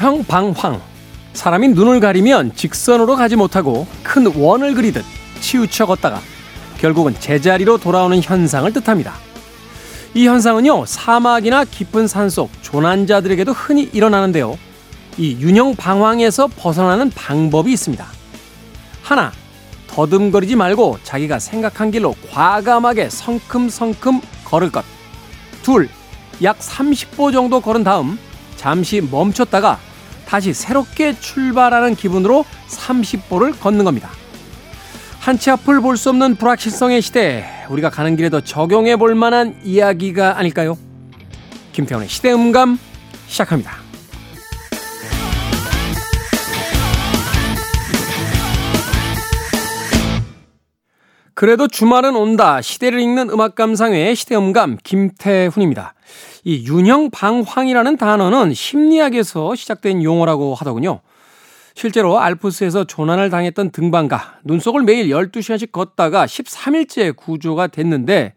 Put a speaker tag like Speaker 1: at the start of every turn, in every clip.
Speaker 1: 윤형 방황. 사람이 눈을 가리면 직선으로 가지 못하고 큰 원을 그리듯 치우쳐 걷다가 결국은 제자리로 돌아오는 현상을 뜻합니다. 이 현상은요, 사막이나 깊은 산속 조난자들에게도 흔히 일어나는데요. 이 윤형 방황에서 벗어나는 방법이 있습니다. 하나, 더듬거리지 말고 자기가 생각한 길로 과감하게 성큼성큼 걸을 것. 둘, 약 30보 정도 걸은 다음 잠시 멈췄다가 다시 새롭게 출발하는 기분으로 30보를 걷는 겁니다. 한치 앞을 볼 수 없는 불확실성의 시대, 우리가 가는 길에도 적용해 볼 만한 이야기가 아닐까요? 김태훈의 시대음감 시작합니다. 그래도 주말은 온다. 시대를 읽는 음악 감상회 시대음감 김태훈입니다. 이 윤형 방황이라는 단어는 심리학에서 시작된 용어라고 하더군요. 실제로 알프스에서 조난을 당했던 등반가, 눈속을 매일 12시간씩 걷다가 13일째 구조가 됐는데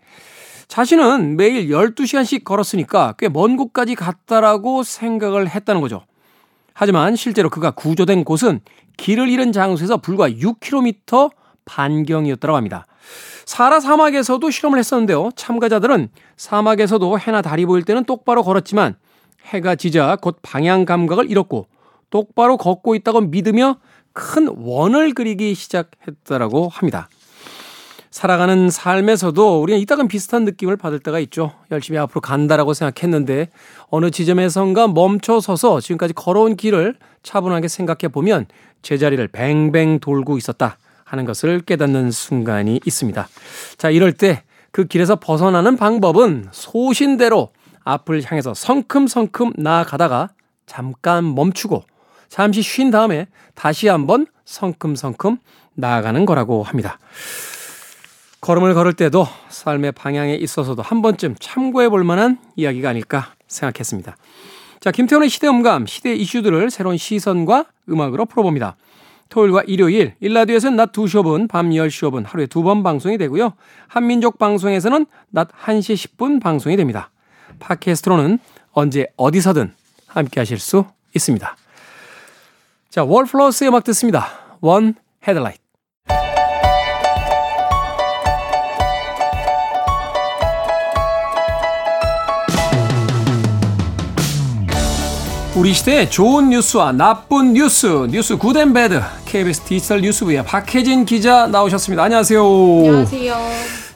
Speaker 1: 자신은 매일 12시간씩 걸었으니까 꽤 먼 곳까지 갔다라고 생각을 했다는 거죠. 하지만 실제로 그가 구조된 곳은 길을 잃은 장소에서 불과 6km 반경이었다고 합니다. 사라 사막에서도 실험을 했었는데요. 참가자들은 사막에서도 해나 달이 보일 때는 똑바로 걸었지만 해가 지자 곧 방향 감각을 잃었고 똑바로 걷고 있다고 믿으며 큰 원을 그리기 시작했다라고 합니다. 살아가는 삶에서도 우리는 이따금 비슷한 느낌을 받을 때가 있죠. 열심히 앞으로 간다라고 생각했는데 어느 지점에선가 멈춰서서 지금까지 걸어온 길을 차분하게 생각해 보면 제자리를 뱅뱅 돌고 있었다. 하는 것을 깨닫는 순간이 있습니다. 자, 이럴 때 그 길에서 벗어나는 방법은 소신대로 앞을 향해서 성큼성큼 나아가다가 잠깐 멈추고 잠시 쉰 다음에 다시 한번 성큼성큼 나아가는 거라고 합니다. 걸음을 걸을 때도 삶의 방향에 있어서도 한 번쯤 참고해 볼 만한 이야기가 아닐까 생각했습니다. 자, 김태훈의 시대 음감, 시대 이슈들을 새로운 시선과 음악으로 풀어봅니다. 토요일과 일요일, 일라디오에서는 낮 2시 5분, 밤 10시 5분 하루에 두 번 방송이 되고요. 한민족 방송에서는 낮 1시 10분 방송이 됩니다. 팟캐스트로는 언제 어디서든 함께 하실 수 있습니다. 자, 월플러스의 음악 듣습니다. 원 헤드라이트. 우리 시대의 좋은 뉴스와 나쁜 뉴스, 뉴스 good and bad, KBS 디지털 뉴스부의 박혜진 기자 나오셨습니다. 안녕하세요.
Speaker 2: 안녕하세요.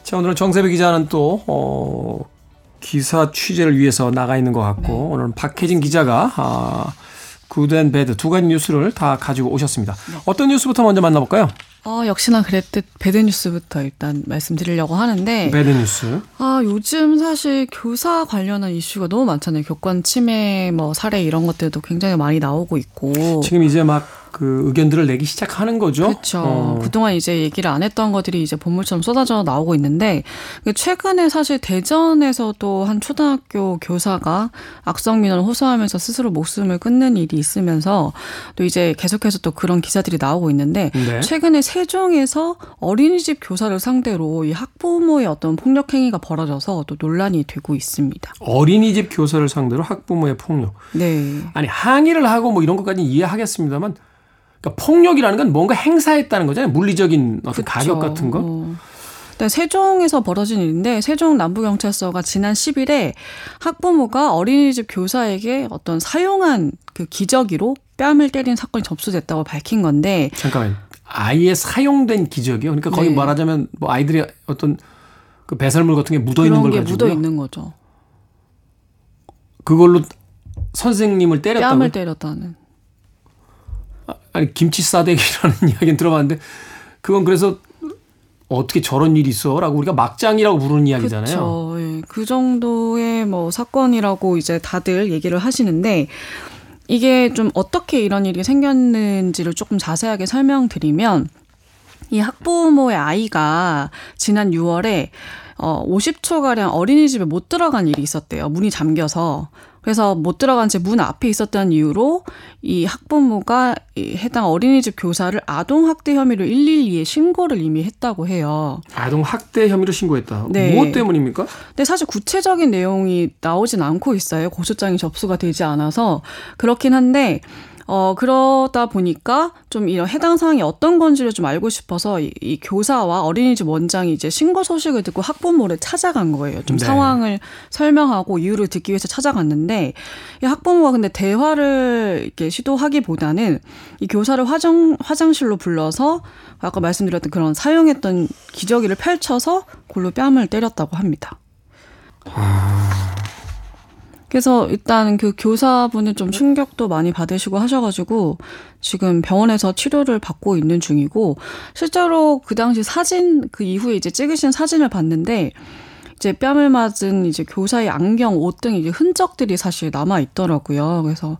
Speaker 1: 자, 오늘은 정세배 기자는 또, 어, 기사 취재를 위해서 나가 있는 것 같고, 네. 오늘은 박혜진 기자가, 아, good and bad 두 가지 뉴스를 다 가지고 오셨습니다. 네. 어떤 뉴스부터 먼저 만나볼까요?
Speaker 2: 어, 역시나 그랬듯 bad news부터 일단 말씀드리려고 하는데.
Speaker 1: bad news.
Speaker 2: 아, 요즘 사실 교사 관련한 이슈가 너무 많잖아요. 교권 침해 뭐 사례 이런 것들도 굉장히 많이 나오고 있고.
Speaker 1: 지금 이제 막그 의견들을 내기 시작하는 거죠.
Speaker 2: 그렇죠. 어. 그동안 이제 얘기를 안 했던 것들이 이제 본물처럼 쏟아져 나오고 있는데 최근에 사실 대전에서도 한 초등학교 교사가 악성 민원을 호소하면서 스스로 목숨을 끊는 일이 있으면서 또 이제 계속해서 또 그런 기사들이 나오고 있는데 네. 최근에 세종에서 어린이집 교사를 상대로 이 학부모의 어떤 폭력 행위가 벌어져서 또 논란이 되고 있습니다.
Speaker 1: 어린이집 교사를 상대로 학부모의 폭력.
Speaker 2: 네.
Speaker 1: 아니 항의를 하고 뭐 이런 것까지 이해하겠습니다만 그러니까 폭력이라는 건 뭔가 행사했다는 거잖아요. 물리적인 어떤 그쵸. 가격 같은 거. 어.
Speaker 2: 네, 세종에서 벌어진 일인데 세종 남부경찰서가 지난 10일에 학부모가 어린이집 교사에게 어떤 사용한 그 기저귀로 뺨을 때린 사건이 접수됐다고 밝힌 건데
Speaker 1: 잠깐만 아예 사용된 기저귀요? 그러니까 거기 네. 말하자면 뭐 아이들이 어떤 그 배설물 같은 게 묻어 있는 걸 가지고
Speaker 2: 묻어 있는 거죠.
Speaker 1: 그걸로 선생님을 때렸다고?
Speaker 2: 뺨을 때렸다는.
Speaker 1: 아니 김치 싸대기라는 이야기는 들어봤는데 그건 그래서 어떻게 저런 일이 있어라고 우리가 막장이라고 부르는 이야기잖아요.
Speaker 2: 그렇죠. 예. 그 정도의 뭐 사건이라고 이제 다들 얘기를 하시는데 이게 좀 어떻게 이런 일이 생겼는지를 조금 자세하게 설명드리면 이 학부모의 아이가 지난 6월에 어 50초가량 어린이집에 못 들어간 일이 있었대요. 문이 잠겨서. 그래서 못 들어간 채 문 앞에 있었던 이유로 이 학부모가 이 해당 어린이집 교사를 아동 학대 혐의로 112에 신고를 이미 했다고 해요.
Speaker 1: 아동 학대 혐의로 신고했다. 네. 무엇 때문입니까?
Speaker 2: 근데 사실 구체적인 내용이 나오진 않고 있어요. 고소장이 접수가 되지 않아서 그렇긴 한데 어, 그러다 보니까 좀 이런 해당 사항이 어떤 건지를 좀 알고 싶어서 이, 이 교사와 어린이집 원장이 이제 신고 소식을 듣고 학부모를 찾아간 거예요. 좀 네. 상황을 설명하고 이유를 듣기 위해서 찾아갔는데 이 학부모가 근데 대화를 이렇게 시도하기보다는 이 교사를 화장 화장실로 불러서 아까 말씀드렸던 그런 사용했던 기저귀를 펼쳐서 골로 뺨을 때렸다고 합니다. 아... 그래서 일단 그 교사분은 좀 충격도 많이 받으시고 하셔가지고 지금 병원에서 치료를 받고 있는 중이고 실제로 그 당시 사진 그 이후에 이제 찍으신 사진을 봤는데 이제 뺨을 맞은 이제 교사의 안경, 옷 등 이제 흔적들이 사실 남아 있더라고요. 그래서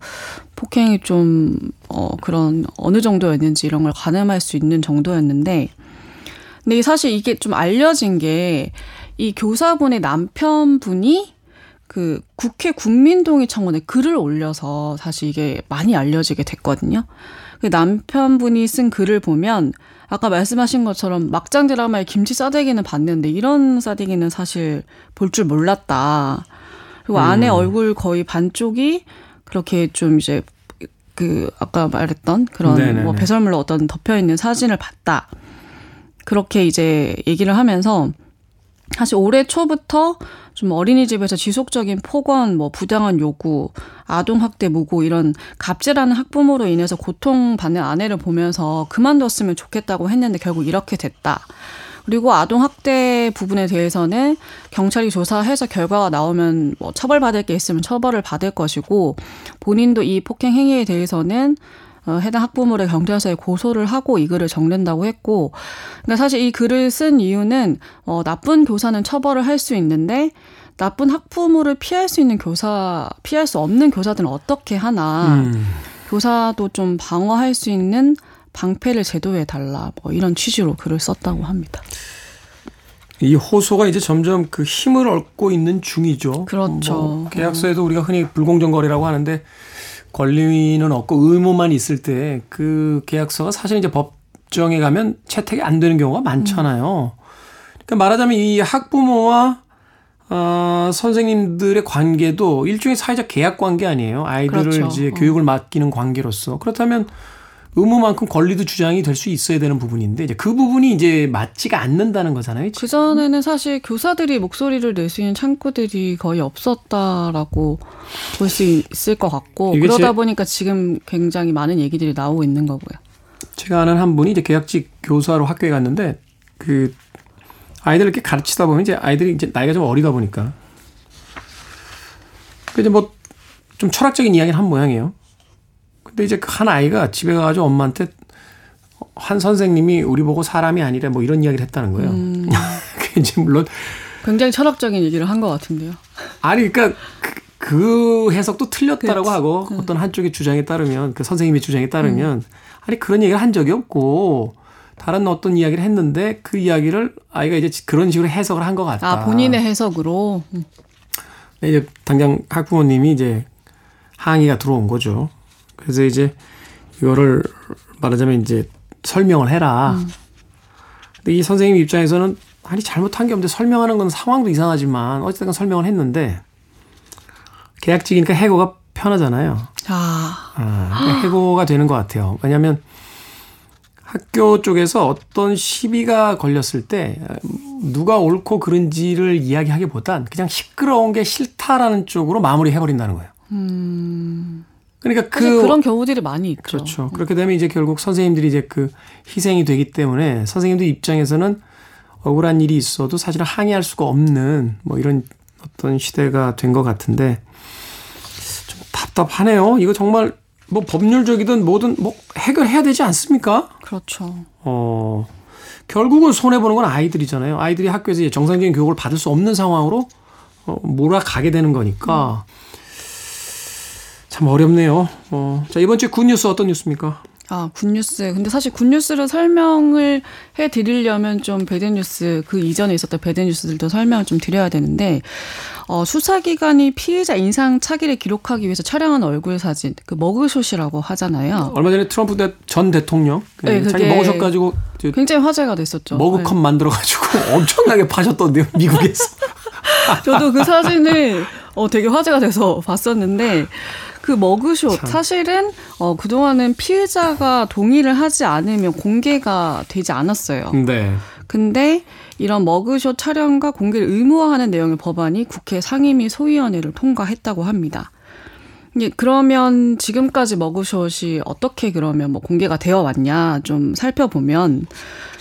Speaker 2: 폭행이 좀, 어, 그런 어느 정도였는지 이런 걸 가늠할 수 있는 정도였는데, 근데 사실 이게 좀 알려진 게 이 교사분의 남편분이 그 국회 국민동의 청원에 글을 올려서 사실 이게 많이 알려지게 됐거든요. 그 남편분이 쓴 글을 보면 아까 말씀하신 것처럼 막장 드라마에 김치 싸대기는 봤는데 이런 싸대기는 사실 볼 줄 몰랐다. 그리고 음. 아내 얼굴 거의 반쪽이 그렇게 좀 이제 그 아까 말했던 그런 네네네. 뭐 배설물로 어떤 덮여 있는 사진을 봤다. 그렇게 이제 얘기를 하면서 사실 올해 초부터 좀 어린이집에서 지속적인 폭언, 뭐 부당한 요구, 아동 학대 무고 이런 갑질하는 학부모로 인해서 고통받는 아내를 보면서 그만뒀으면 좋겠다고 했는데 결국 이렇게 됐다. 그리고 아동 학대 부분에 대해서는 경찰이 조사해서 결과가 나오면 뭐 처벌받을 게 있으면 처벌을 받을 것이고 본인도 이 폭행 행위에 대해서는 어, 해당 학부모를 경찰서에 고소를 하고 이 글을 적는다고 했고, 그러니까 사실 이 글을 쓴 이유는 어, 나쁜 교사는 처벌을 할 수 있는데 나쁜 학부모를 피할 수 있는 교사, 피할 수 없는 교사들은 어떻게 하나, 음. 교사도 좀 방어할 수 있는 방패를 제도해 달라, 뭐 이런 취지로 글을 썼다고 합니다.
Speaker 1: 이 호소가 이제 점점 그 힘을 얻고 있는 중이죠.
Speaker 2: 그렇죠.
Speaker 1: 뭐 계약서에도 우리가 흔히 불공정 거래라고 하는데 권리는 없고 의무만 있을 때 그 계약서가 사실 이제 법정에 가면 채택이 안 되는 경우가 많잖아요. 그러니까 말하자면 이 학부모와 어, 선생님들의 관계도 일종의 사회적 계약 관계 아니에요. 아이들을 그렇죠. 이제 교육을 맡기는 관계로서. 그렇다면 의무만큼 권리도 주장이 될 수 있어야 되는 부분인데 이제 그 부분이 이제 맞지가 않는다는 거잖아요.
Speaker 2: 그 전에는 사실 교사들이 목소리를 낼 수 있는 창구들이 거의 없었다라고 볼 수 있을 것 같고 그러다 제, 보니까 지금 굉장히 많은 얘기들이 나오고 있는 거고요.
Speaker 1: 제가 아는 한 분이 이제 계약직 교사로 학교에 갔는데 그 아이들을 이렇게 가르치다 보면 이제 아이들이 이제 나이가 좀 어리다 보니까 그 이제 뭐 좀 철학적인 이야기를 한 모양이에요. 근데 이제 그 한 아이가 집에 가가지고 엄마한테 한 선생님이 우리 보고 사람이 아니라 뭐 이런 이야기를 했다는 거예요. 음. 그 이제 물론
Speaker 2: 굉장히 철학적인 얘기를 한 것 같은데요.
Speaker 1: 아니 그러니까 그, 그 해석도 틀렸다라고 그치. 하고 음. 어떤 한쪽의 주장에 따르면 그 선생님의 주장에 따르면 음. 아니 그런 얘기를 한 적이 없고 다른 어떤 이야기를 했는데 그 이야기를 아이가 이제 그런 식으로 해석을 한 것 같다.
Speaker 2: 아 본인의 해석으로. 음.
Speaker 1: 이제 당장 학부모님이 이제 항의가 들어온 거죠. 그래서 이제 이거를 말하자면 이제 설명을 해라. 음. 근데 이 선생님 입장에서는 아니 잘못한 게 없는데 설명하는 건 상황도 이상하지만 어쨌든 설명을 했는데 계약직이니까 해고가 편하잖아요. 아, 아 그러니까 해고가 되는 것 같아요. 왜냐하면 학교 쪽에서 어떤 시비가 걸렸을 때 누가 옳고 그른지를 이야기하기보단 그냥 시끄러운 게 싫다라는 쪽으로 마무리해버린다는 거예요. 음.
Speaker 2: 그러니까 그 그런 경우들이 많이 있죠.
Speaker 1: 그렇죠. 그렇게 되면 이제 결국 선생님들이 이제 그 희생이 되기 때문에 선생님들 입장에서는 억울한 일이 있어도 사실은 항의할 수가 없는 뭐 이런 어떤 시대가 된 것 같은데 좀 답답하네요. 이거 정말 뭐 법률적이든 뭐든 뭐 해결해야 되지 않습니까?
Speaker 2: 그렇죠.
Speaker 1: 어 결국은 손해 보는 건 아이들이잖아요. 아이들이 학교에서 정상적인 교육을 받을 수 없는 상황으로 어, 몰아가게 되는 거니까. 음. 참 어렵네요. 어, 자, 이번 주에 굿뉴스 어떤 뉴스입니까?
Speaker 2: 아, 굿뉴스. 근데 사실 굿뉴스를 설명을 해 드리려면 좀 배드뉴스, 그 이전에 있었던 배드뉴스들도 설명을 좀 드려야 되는데, 어, 수사기관이 피해자 인상 차기를 기록하기 위해서 촬영한 얼굴 사진, 그 머그숏이라고 하잖아요.
Speaker 1: 얼마 전에 트럼프 전 대통령, 네, 자기 머그숏 가지고
Speaker 2: 굉장히 화제가 됐었죠.
Speaker 1: 머그컵 네. 만들어가지고 엄청나게 파셨던데요, 미국에서.
Speaker 2: 저도 그 사진을 어, 되게 화제가 돼서 봤었는데, 그 머그숏 참. 사실은 어 그동안은 피해자가 동의를 하지 않으면 공개가 되지 않았어요. 네. 근데 이런 머그숏 촬영과 공개를 의무화하는 내용의 법안이 국회 상임위 소위원회를 통과했다고 합니다. 예, 그러면 지금까지 머그숏이 어떻게 그러면 뭐 공개가 되어 왔냐 좀 살펴보면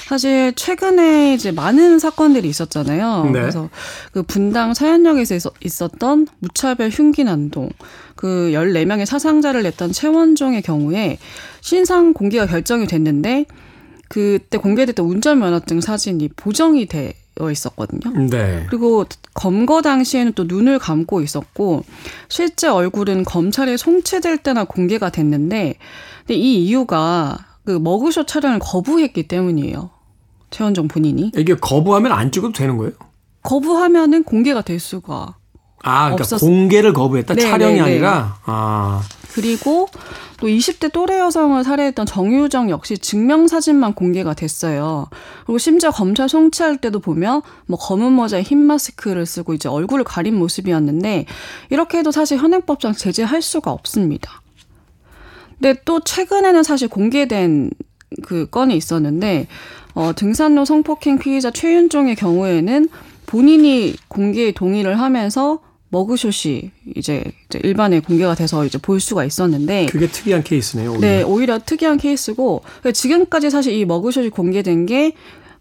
Speaker 2: 사실 최근에 이제 많은 사건들이 있었잖아요. 네. 그래서 그 분당 사연역에서 있었던 무차별 흉기 난동, 그 14명의 사상자를 냈던 최원종의 경우에 신상 공개가 결정이 됐는데 그때 공개됐던 운전면허증 사진이 보정이 돼 있었거든요. 네. 그리고 검거 당시에는 또 눈을 감고 있었고 실제 얼굴은 검찰에 송치될 때나 공개가 됐는데 근데 이 이유가 그 머그쇼 촬영을 거부했기 때문이에요. 최원정 본인이.
Speaker 1: 이게 거부하면 안 찍어도 되는 거예요?
Speaker 2: 거부하면은 공개가 될 수가
Speaker 1: 아, 그러니까 없었... 공개를 거부했다. 네, 촬영이 네, 네. 아니라. 아.
Speaker 2: 그리고 또 20대 또래 여성을 살해했던 정유정 역시 증명사진만 공개가 됐어요. 그리고 심지어 검찰 송치할 때도 보면 뭐 검은 모자에 흰 마스크를 쓰고 이제 얼굴을 가린 모습이었는데 이렇게 해도 사실 현행법상 제재할 수가 없습니다. 근데 또 최근에는 사실 공개된 그 건이 있었는데 어 등산로 성폭행 피의자 최윤종의 경우에는 본인이 공개에 동의를 하면서 머그숏이 이제 일반에 공개가 돼서 이제 볼 수가 있었는데
Speaker 1: 그게 특이한 케이스네요.
Speaker 2: 오히려. 네, 오히려 특이한 케이스고 그러니까 지금까지 사실 이 머그숏이 공개된 게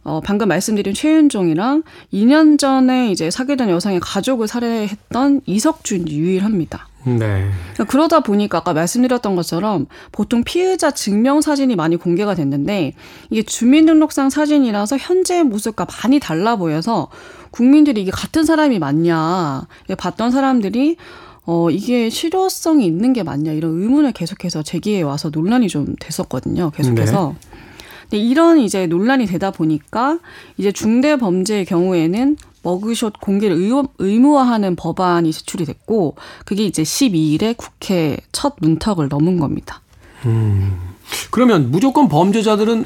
Speaker 2: 어, 방금 말씀드린 최윤종이랑 2년 전에 이제 사귀던 여성의 가족을 살해했던 이석준 유일합니다. 네. 그러니까 그러다 보니까 아까 말씀드렸던 것처럼 보통 피해자 증명 사진이 많이 공개가 됐는데 이게 주민등록상 사진이라서 현재의 모습과 많이 달라 보여서 국민들이 이게 같은 사람이 맞냐 봤던 사람들이 어, 이게 실효성이 있는 게 맞냐 이런 의문을 계속해서 제기해 와서 논란이 좀 됐었거든요. 계속해서. 네. 근데 이런 이제 논란이 되다 보니까 이제 중대 범죄의 경우에는 머그숏 공개를 의무화하는 법안이 제출이 됐고 그게 이제 12일에 국회 첫 문턱을 넘은 겁니다.
Speaker 1: 음. 그러면 무조건 범죄자들은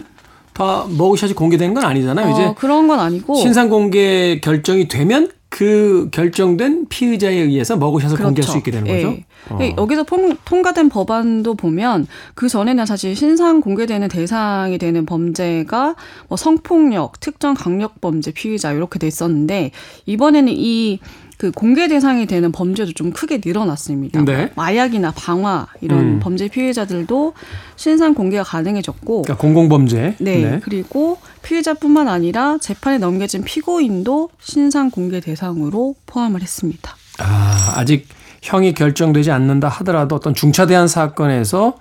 Speaker 1: 다 머그샷이 공개된 건 아니잖아요. 어, 이제
Speaker 2: 그런 건 아니고
Speaker 1: 신상 공개 결정이 되면 그 결정된 피의자에 의해서 머그샷을 그렇죠. 공개할 수 있게 되는 거죠. 예.
Speaker 2: 어. 여기서 통, 통과된 법안도 보면 그 전에는 사실 신상 공개되는 대상이 되는 범죄가 뭐 성폭력, 특정 강력 범죄 피의자 이렇게 돼 있었는데 이번에는 이 그 공개 대상이 되는 범죄도 좀 크게 늘어났습니다. 네. 마약이나 방화 이런 음. 범죄 피해자들도 신상 공개가 가능해졌고
Speaker 1: 그러니까 공공범죄.
Speaker 2: 네. 네. 그리고 피해자뿐만 아니라 재판에 넘겨진 피고인도 신상 공개 대상으로 포함을 했습니다.
Speaker 1: 아, 아직 형이 결정되지 않는다 하더라도 어떤 중차대한 사건에서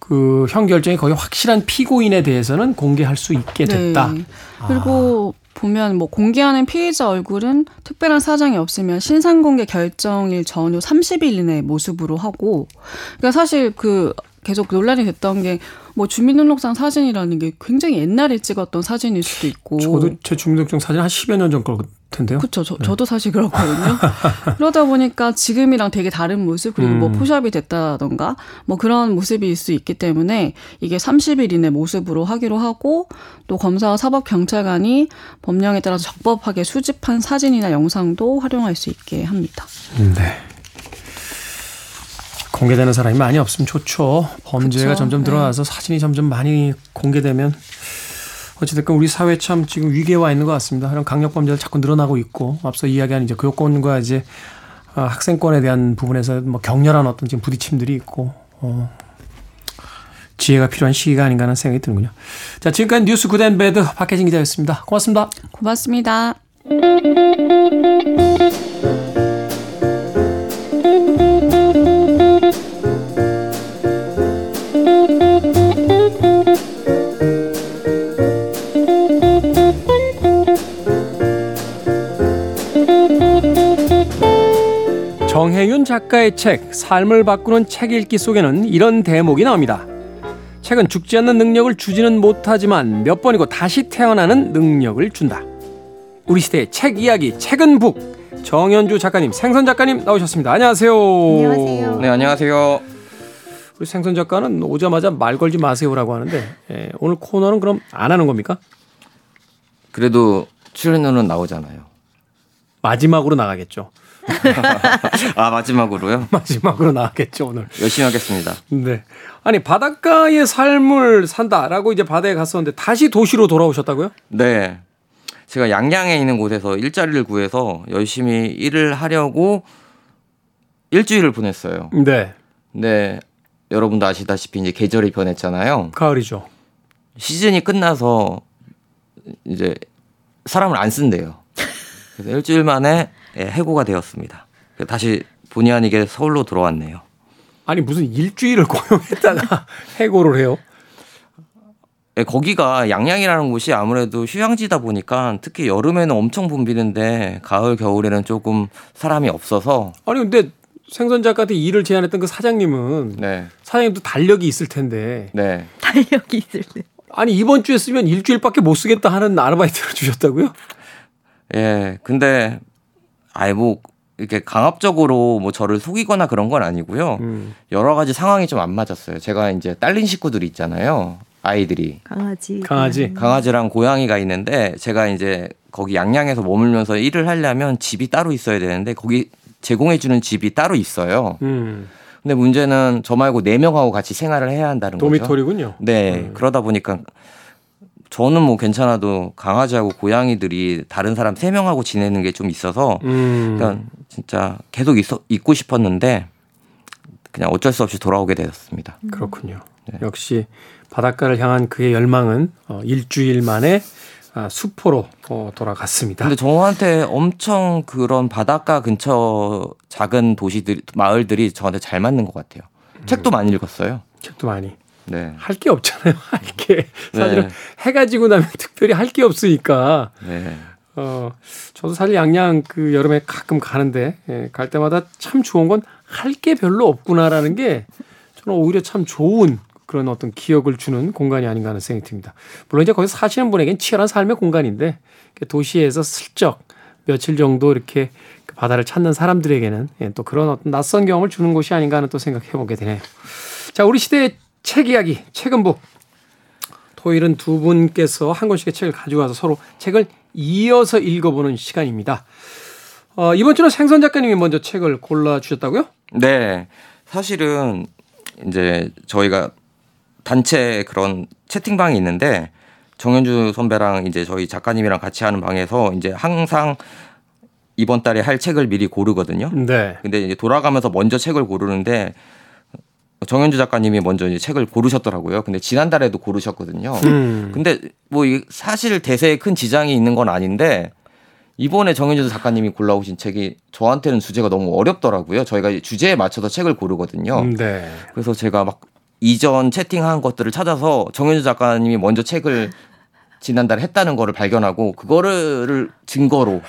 Speaker 1: 그 형 결정이 거의 확실한 피고인에 대해서는 공개할 수 있게 됐다. 네.
Speaker 2: 그리고 아. 보면 뭐 공개하는 피해자 얼굴은 특별한 사정이 없으면 신상 공개 결정일 전후 30일 이내 모습으로 하고 그러니까 사실 그 계속 논란이 됐던 게 뭐 주민등록상 사진이라는 게 굉장히 옛날에 찍었던 사진일 수도 있고
Speaker 1: 저도 제 주민등록증 사진 한 10여 년전거 텐데요.
Speaker 2: 그렇죠. 저, 네. 저도 사실 그렇거든요. 그러다 보니까 지금이랑 되게 다른 모습 그리고 뭐 음. 뭐 포샵이 됐다던가 뭐 그런 모습일 수 있기 때문에 이게 30일 이내 모습으로 하기로 하고 또 검사와 사법 경찰관이 법령에 따라서 적법하게 수집한 사진이나 영상도 활용할 수 있게 합니다.
Speaker 1: 네. 공개되는 사람이 많이 없으면 좋죠. 범죄가 그쵸? 점점 네. 드러나서 네. 사진이 점점 많이 공개되면 어찌됐건 우리 사회 참 지금 위기에 와 있는 것 같습니다. 이런 강력 범죄들 자꾸 늘어나고 있고 앞서 이야기한 이제 교육권과 이제 아, 학생권에 대한 부분에서 뭐 격렬한 어떤 지금 부딪힘들이 있고 어, 지혜가 필요한 시기가 아닌가 하는 생각이 드는군요. 자, 지금까지 뉴스 good and bad 박혜진 기자였습니다. 고맙습니다.
Speaker 2: 고맙습니다.
Speaker 1: 작가의 책 삶을 바꾸는 책 읽기 속에는 이런 대목이 나옵니다. 책은 죽지 않는 능력을 주지는 못하지만 몇 번이고 다시 태어나는 능력을 준다. 우리 시대의 책 이야기, 책은 북. 정현주 작가님, 생선 작가님 나오셨습니다. 안녕하세요.
Speaker 3: 안녕하세요.
Speaker 4: 네, 안녕하세요.
Speaker 1: 우리 생선 작가는 오자마자 말 걸지 마세요라고 하는데 예, 오늘 코너는 그럼 안 하는 겁니까?
Speaker 4: 그래도 출연료는 나오잖아요.
Speaker 1: 마지막으로 나가겠죠.
Speaker 4: 아, 마지막으로요?
Speaker 1: 마지막으로 나가겠죠 오늘.
Speaker 4: 열심히 하겠습니다.
Speaker 1: 네. 아니 바닷가의 삶을 산다라고 이제 바다에 갔었는데 다시 도시로 돌아오셨다고요?
Speaker 4: 네. 제가 양양에 있는 곳에서 일자리를 구해서 열심히 일을 하려고 일주일을 보냈어요.
Speaker 1: 네.
Speaker 4: 근데 여러분도 아시다시피 이제 계절이 변했잖아요.
Speaker 1: 가을이죠.
Speaker 4: 시즌이 끝나서 이제 사람을 안 쓴대요. 그래서 일주일 만에 예, 해고가 되었습니다. 그래서 다시 본의 아니게 서울로 돌아왔네요.
Speaker 1: 아니 무슨 일주일을 고용했다가 해고를 해요?
Speaker 4: 예, 거기가 양양이라는 곳이 아무래도 휴양지다 보니까 특히 여름에는 엄청 붐비는데 가을 겨울에는 조금 사람이 없어서
Speaker 1: 아니 근데 생선 작가한테 일을 제안했던 그 사장님은
Speaker 4: 네.
Speaker 1: 사장님도 달력이 있을 텐데
Speaker 4: 네.
Speaker 3: 달력이 있을 때.
Speaker 1: 아니 이번 주에 쓰면 일주일밖에 못 쓰겠다 하는 아르바이트를 주셨다고요?
Speaker 4: 예. 근데 아이 뭐 이렇게 강압적으로 뭐 저를 속이거나 그런 건 아니고요.
Speaker 1: 음.
Speaker 4: 여러 가지 상황이 좀 안 맞았어요. 제가 이제 딸린 식구들이 있잖아요. 아이들이
Speaker 3: 강아지.
Speaker 1: 강아지.
Speaker 4: 강아지랑 고양이가 있는데 제가 이제 거기 양양에서 머물면서 일을 하려면 집이 따로 있어야 되는데 거기 제공해 주는 집이 따로 있어요.
Speaker 1: 음.
Speaker 4: 근데 문제는 저 말고 네 명하고 같이 생활을 해야 한다는 거죠.
Speaker 1: 도미토리군요.
Speaker 4: 네.
Speaker 1: 음.
Speaker 4: 그러다 보니까 저는 뭐 괜찮아도 강아지하고 고양이들이 다른 사람 세 명하고 지내는 게 좀 있어서
Speaker 1: 음.
Speaker 4: 그냥 진짜 계속 있어, 있고 싶었는데 그냥 어쩔 수 없이 돌아오게 되었습니다.
Speaker 1: 그렇군요.
Speaker 4: 네.
Speaker 1: 역시 바닷가를 향한 그의 열망은 어, 일주일 만에 아, 수포로 어, 돌아갔습니다.
Speaker 4: 근데 저한테 엄청 그런 바닷가 근처 작은 도시들 마을들이 저한테 잘 맞는 것 같아요.
Speaker 1: 음.
Speaker 4: 책도 많이 읽었어요.
Speaker 1: 책도 많이
Speaker 4: 네.
Speaker 1: 할게 없잖아요. 할 게. 사실은
Speaker 4: 네.
Speaker 1: 해가 지고 나면 특별히 할 게 없으니까.
Speaker 4: 네.
Speaker 1: 어, 저도 사실 양양 그 여름에 가끔 가는데 예, 갈 때마다 참 좋은 건 할 게 별로 없구나라는 게 저는 오히려 참 좋은 그런 어떤 기억을 주는 공간이 아닌가 하는 생각이 듭니다. 물론 이제 거기서 사시는 분에겐 치열한 삶의 공간인데 도시에서 슬쩍 며칠 정도 이렇게 그 바다를 찾는 사람들에게는 예, 또 그런 어떤 낯선 경험을 주는 곳이 아닌가 하는 또 생각해 보게 되네요. 자, 우리 시대의 책 이야기, 책은 북. 토요일은 두 분께서 한 권씩의 책을 가져와서 서로 책을 이어서 읽어보는 시간입니다. 어, 이번 주는 생선 작가님이 먼저 책을 골라주셨다고요?
Speaker 4: 네. 사실은 이제 저희가 단체 그런 채팅방이 있는데 정현주 선배랑 이제 저희 작가님이랑 같이 하는 방에서 이제 항상 이번 달에 할 책을 미리 고르거든요.
Speaker 1: 네.
Speaker 4: 근데 이제 돌아가면서 먼저 책을 고르는데 정현주 작가님이 먼저 이제 책을 고르셨더라고요. 근데 지난달에도 고르셨거든요.
Speaker 1: 음.
Speaker 4: 근데 뭐 이- 사실 대세에 큰 지장이 있는 건 아닌데 이번에 정현주 작가님이 골라오신 책이 저한테는 주제가 너무 어렵더라고요. 저희가 주제에 맞춰서 책을 고르거든요.
Speaker 1: 음, 네.
Speaker 4: 그래서 제가 막 이전 채팅한 것들을 찾아서 정현주 작가님이 먼저 책을 지난달에 했다는 거를 발견하고 그거를 증거로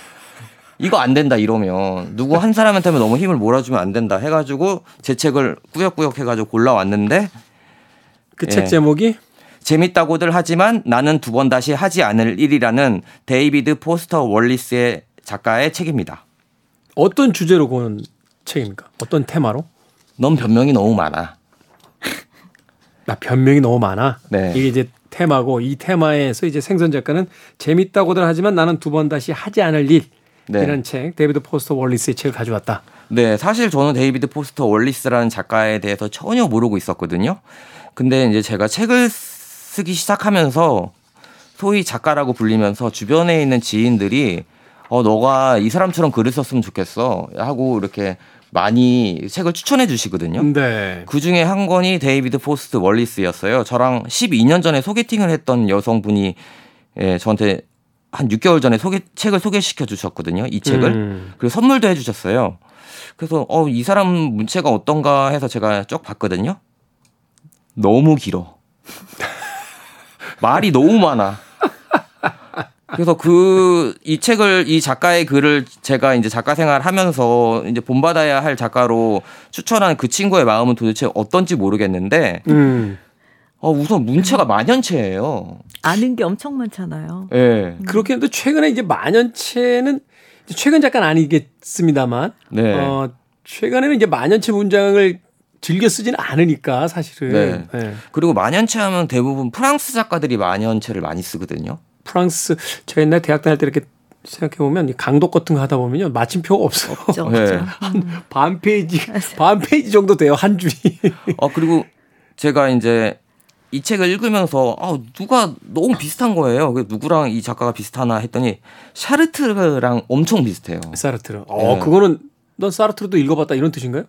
Speaker 4: 이거 안 된다 이러면 누구 한 사람한테만 너무 힘을 몰아주면 안 된다 해가지고 제 책을 꾸역꾸역 해가지고 골라왔는데
Speaker 1: 그책
Speaker 4: 예.
Speaker 1: 제목이
Speaker 4: 재밌다고들 하지만 나는 두 번 다시 하지 않을 일이라는 데이비드 포스터 월리스의 작가의 책입니다.
Speaker 1: 어떤 주제로 고른 책입니까? 어떤 테마로?
Speaker 4: 넌 변명이 너무 많아.
Speaker 1: 나 변명이 너무 많아.
Speaker 4: 네.
Speaker 1: 이게 이제 테마고 이 테마에서 이제 생선 작가는 재밌다고들 하지만 나는 두 번 다시 하지 않을 일.
Speaker 4: 네.
Speaker 1: 이런 책 데이비드 포스터 월리스의 책을 가져왔다.
Speaker 4: 네, 사실 저는 데이비드 포스터 월리스라는 작가에 대해서 전혀 모르고 있었거든요. 근데 이제 제가 책을 쓰기 시작하면서 소위 작가라고 불리면서 주변에 있는 지인들이 어 너가 이 사람처럼 글을 썼으면 좋겠어 하고 이렇게 많이 책을 추천해 주시거든요.
Speaker 1: 네.
Speaker 4: 그 중에 한 권이 데이비드 포스트 월리스였어요. 저랑 12년 전에 소개팅을 했던 여성분이 예, 저한테 한 6개월 전에 소개 책을 소개시켜 주셨거든요. 이 책을.
Speaker 1: 음.
Speaker 4: 그리고 선물도 해 주셨어요. 그래서 어, 이 사람 문체가 어떤가 해서 제가 쭉 봤거든요. 너무 길어. 말이 너무 많아. 그래서 그 이 책을 이 작가의 글을 제가 이제 작가 생활 하면서 이제 본받아야 할 작가로 추천한 그 친구의 마음은 도대체 어떤지 모르겠는데
Speaker 1: 음.
Speaker 4: 어, 우선 문체가 만연체예요.
Speaker 3: 아는 게 엄청 많잖아요.
Speaker 4: 예. 네.
Speaker 1: 그렇게 해도 최근에 이제 만연체는 최근 작가는 아니겠습니다만
Speaker 4: 네.
Speaker 1: 어, 최근에는 이제 만연체 문장을 즐겨 쓰지는 않으니까 사실은.
Speaker 4: 네.
Speaker 1: 네.
Speaker 4: 그리고 만연체 하면 대부분 프랑스 작가들이 만연체를 많이 쓰거든요.
Speaker 1: 프랑스 제가 옛날 대학 다닐 때 이렇게 생각해 보면 강독 같은 거 하다 보면요 마침표가 없어요.
Speaker 3: 없죠.
Speaker 4: 네.
Speaker 3: 없죠.
Speaker 1: 한 페이지 반 페이지 정도 돼요 한 줄이.
Speaker 4: 어 그리고 제가 이제 이 책을 읽으면서 아 누가 너무 비슷한 거예요. 그 누구랑 이 작가가 비슷하나 했더니 샤르트르랑 엄청 비슷해요.
Speaker 1: 사르트르. 어
Speaker 4: 네.
Speaker 1: 그거는 넌 사르트르도 읽어봤다 이런 뜻인가요?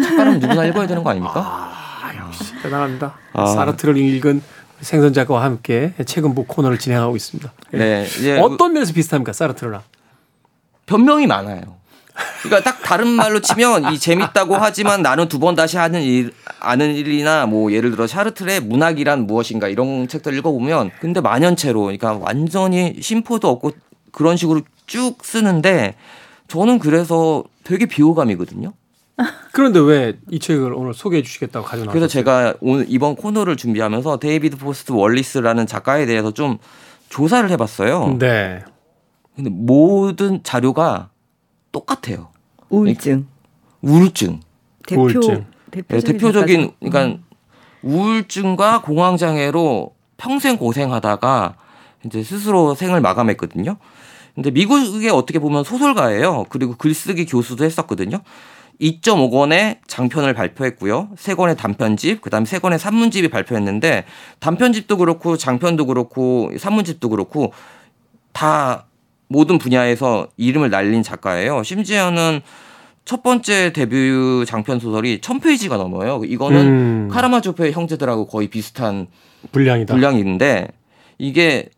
Speaker 4: 작가는 누구나 읽어야 되는 거 아닙니까?
Speaker 1: 아 역시 대단합니다.
Speaker 4: 아.
Speaker 1: 사르트르를 읽은 생선 작가와 함께 책은 뭐 코너를 진행하고 있습니다. 예.
Speaker 4: 네. 이제
Speaker 1: 어떤 면에서 비슷합니까 사르트르랑?
Speaker 4: 변명이 많아요. 그러니까 딱 다른 말로 치면 이 재밌다고 하지만 나는 두 번 다시 하는 일 아는 일이나 뭐 예를 들어 샤르트르의 문학이란 무엇인가 이런 책들 읽어보면 근데 만연체로 그러니까 완전히 쉼표도 없고 그런 식으로 쭉 쓰는데 저는 그래서 되게 비호감이거든요.
Speaker 1: 그런데 왜 이 책을 오늘 소개해 주시겠다고 가져나왔어요?
Speaker 4: 그래서 제가 오늘 이번 코너를 준비하면서 데이비드 포스트 월리스라는 작가에 대해서 좀 조사를 해봤어요.
Speaker 1: 네.
Speaker 4: 근데 모든 자료가 똑같아요.
Speaker 3: 우울증.
Speaker 4: 우울증.
Speaker 3: 대표
Speaker 1: 우울증.
Speaker 4: 네,
Speaker 3: 대표적인.
Speaker 4: 그러니까 우울증과 공황 장애로 평생 고생하다가 이제 스스로 생을 마감했거든요. 근데 미국에 어떻게 보면 소설가예요. 그리고 글쓰기 교수도 했었거든요. 2.5권의 장편을 발표했고요. 3권의 단편집, 그다음에 3권의 산문집이 발표했는데 단편집도 그렇고 장편도 그렇고 산문집도 그렇고 다 모든 분야에서 이름을 날린 작가예요. 심지어는 첫 번째 데뷔 장편 소설이 1000페이지가 넘어요. 이거는
Speaker 1: 음,
Speaker 4: 카라마조프의 형제들하고 거의 비슷한
Speaker 1: 분량이다.
Speaker 4: 분량인데 이게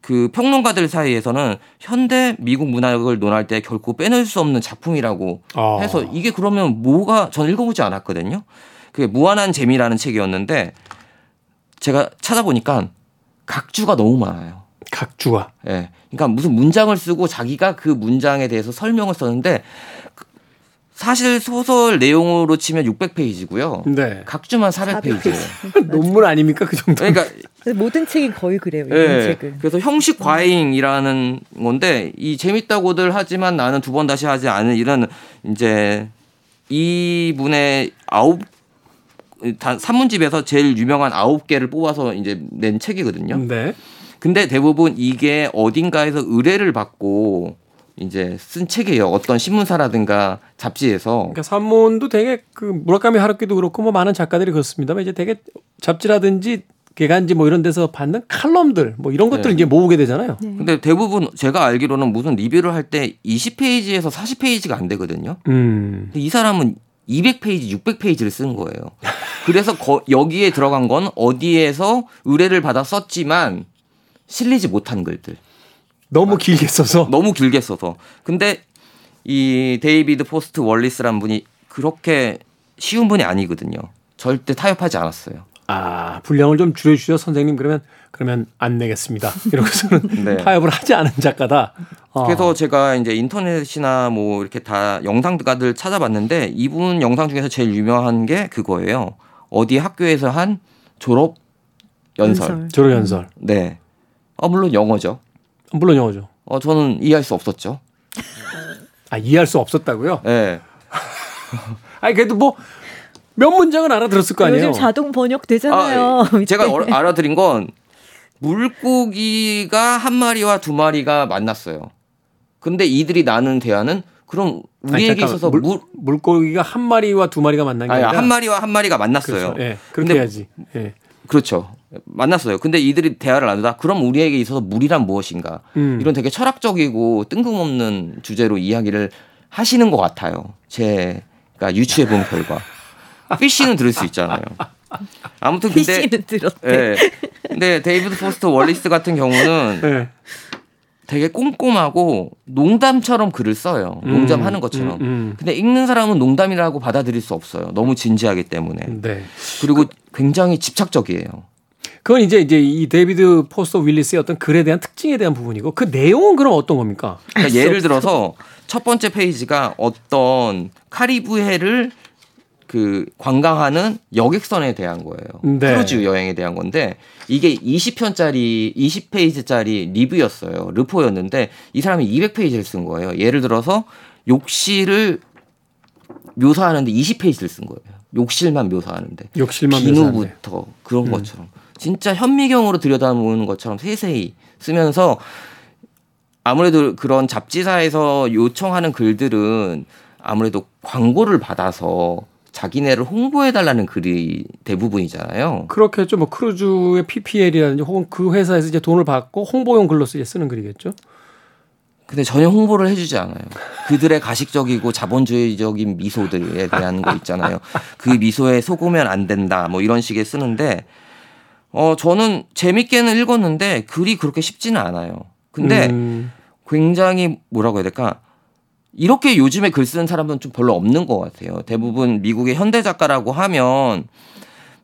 Speaker 4: 그 평론가들 사이에서는 현대 미국 문학을 논할 때 결코 빼놓을 수 없는 작품이라고
Speaker 1: 아.
Speaker 4: 해서 이게 그러면 뭐가 전 읽어보지 않았거든요. 그게 무한한 재미라는 책이었는데 제가 찾아보니까 각주가 너무 많아요.
Speaker 1: 각주가.
Speaker 4: 예. 그러니까 무슨 문장을 쓰고 자기가 그 문장에 대해서 설명을 썼는데 그- 사실 소설 내용으로 치면 600페이지고요.
Speaker 1: 네.
Speaker 4: 각주만 400페이지예요.
Speaker 1: 논문 아닙니까 그 정도?
Speaker 4: 그러니까
Speaker 3: 모든 책이 거의 그래요. 이런
Speaker 4: 예.
Speaker 3: 책은.
Speaker 4: 그래서 형식 과잉이라는 건데 이 재밌다고들 하지만 나는 두 번 다시 하지 않은 이런 이제 이 분의 아홉 단 산문집에서 제일 유명한 아홉 개를 뽑아서 이제 낸 책이거든요.
Speaker 1: 네.
Speaker 4: 근데 대부분 이게 어딘가에서 의뢰를 받고 이제 쓴 책이에요. 어떤 신문사라든가 잡지에서.
Speaker 1: 그러니까 산문도 되게 그 무라카미 하루키도 그렇고 뭐 많은 작가들이 그렇습니다만 이제 되게 잡지라든지 개간지 뭐 이런 데서 받는 칼럼들 뭐 이런 것들을
Speaker 4: 네.
Speaker 1: 이제 모으게 되잖아요.
Speaker 4: 근데 대부분 제가 알기로는 무슨 리뷰를 할 때 20페이지에서 40페이지가 안 되거든요.
Speaker 1: 음.
Speaker 4: 근데 이 사람은 200페이지, 600페이지를 쓴 거예요. 그래서 거- 여기에 들어간 건 어디에서 의뢰를 받아 썼지만 실리지 못한 글들.
Speaker 1: 너무 길게 써서
Speaker 4: 너무 길게 써서. 근데 이 데이비드 포스터 월리스란 분이 그렇게 쉬운 분이 아니거든요. 절대 타협하지 않았어요.
Speaker 1: 아 분량을 좀 줄여주죠 선생님 그러면 그러면 안 내겠습니다. 이러고서는
Speaker 4: 네.
Speaker 1: 타협을 하지 않은 작가다. 어.
Speaker 4: 그래서 제가 이제 인터넷이나 뭐 이렇게 다 영상들 찾아봤는데 이분 영상 중에서 제일 유명한 게 그거예요. 어디 학교에서 한 졸업 연설.
Speaker 3: 연설.
Speaker 1: 졸업 연설.
Speaker 4: 네. 어, 물론 영어죠.
Speaker 1: 물론 영어죠.
Speaker 4: 어, 저는 이해할 수 없었죠.
Speaker 1: 아 이해할 수 없었다고요?
Speaker 4: 네.
Speaker 1: 아니 그래도 뭐 몇 문장은 알아들었을 거 아니에요.
Speaker 3: 요즘 자동 번역 되잖아요.
Speaker 4: 아,
Speaker 3: 밑에.
Speaker 4: 제가 어- 알아들인 건 물고기가 한 마리와 두 마리가 만났어요. 근데 이들이 나눈 대화는 그럼 우리에게. 있어서
Speaker 1: 물,
Speaker 4: 물,
Speaker 1: 물고기가 한 마리와 두 마리가 만난 게
Speaker 4: 아니,
Speaker 1: 아니라
Speaker 4: 한 마리와 한 마리가 만났어요.
Speaker 1: 그렇죠. 예, 그렇게
Speaker 4: 근데
Speaker 1: 해야지. 예.
Speaker 4: 그렇죠. 만났어요. 근데 이들이 대화를 나누다 그럼 우리에게 있어서 물이란 무엇인가?
Speaker 1: 음.
Speaker 4: 이런 되게 철학적이고 뜬금없는 주제로 이야기를 하시는 것 같아요. 제가 유추해 본 결과. 피쉬는 들을 수 있잖아요. 아무튼 근데
Speaker 3: PC는 들었대.
Speaker 4: 예. 근데 데이비드 포스터 월리스 같은 경우는
Speaker 1: 예.
Speaker 4: 되게 꼼꼼하고 농담처럼 글을 써요. 농담하는 것처럼.
Speaker 1: 음, 음.
Speaker 4: 근데 읽는 사람은 농담이라고 받아들일 수 없어요. 너무 진지하기 때문에.
Speaker 1: 네.
Speaker 4: 그리고 굉장히 집착적이에요.
Speaker 1: 그건 이제 이제 이 데이비드 포스터 윌리스의 어떤 글에 대한 특징에 대한 부분이고 그 내용은 그럼 어떤 겁니까?
Speaker 4: 그러니까 예를 들어서 첫 번째 페이지가 어떤 카리브해를 그 관광하는 여객선에 대한 거예요.
Speaker 1: 네.
Speaker 4: 크루즈 여행에 대한 건데 이게 20편짜리 20페이지짜리 리뷰였어요. 르포였는데 이 사람이 200페이지를 쓴 거예요. 예를 들어서 욕실을 묘사하는데 20페이지를 쓴 거예요. 욕실만 묘사하는데
Speaker 1: 욕실만.
Speaker 4: 비누부터 그런 것처럼 진짜 현미경으로 들여다보는 것처럼 세세히 쓰면서 아무래도 그런 잡지사에서 요청하는 글들은 아무래도 광고를 받아서 자기네를 홍보해달라는 글이 대부분이잖아요.
Speaker 1: 그렇겠죠. 뭐 크루즈의 PPL이라든지 혹은 그 회사에서 이제 돈을 받고 홍보용 글로 쓰 쓰는 글이겠죠.
Speaker 4: 근데 전혀 홍보를 해주지 않아요. 그들의 가식적이고 자본주의적인 미소들에 대한 거 있잖아요. 그 미소에 속으면 안 된다. 뭐 이런 식의 쓰는데, 어, 저는 재밌게는 읽었는데 글이 그렇게 쉽지는 않아요. 근데
Speaker 1: 음,
Speaker 4: 굉장히 뭐라고 해야 될까? 이렇게 요즘에 글 쓰는 사람은 좀 별로 없는 것 같아요. 대부분 미국의 현대 작가라고 하면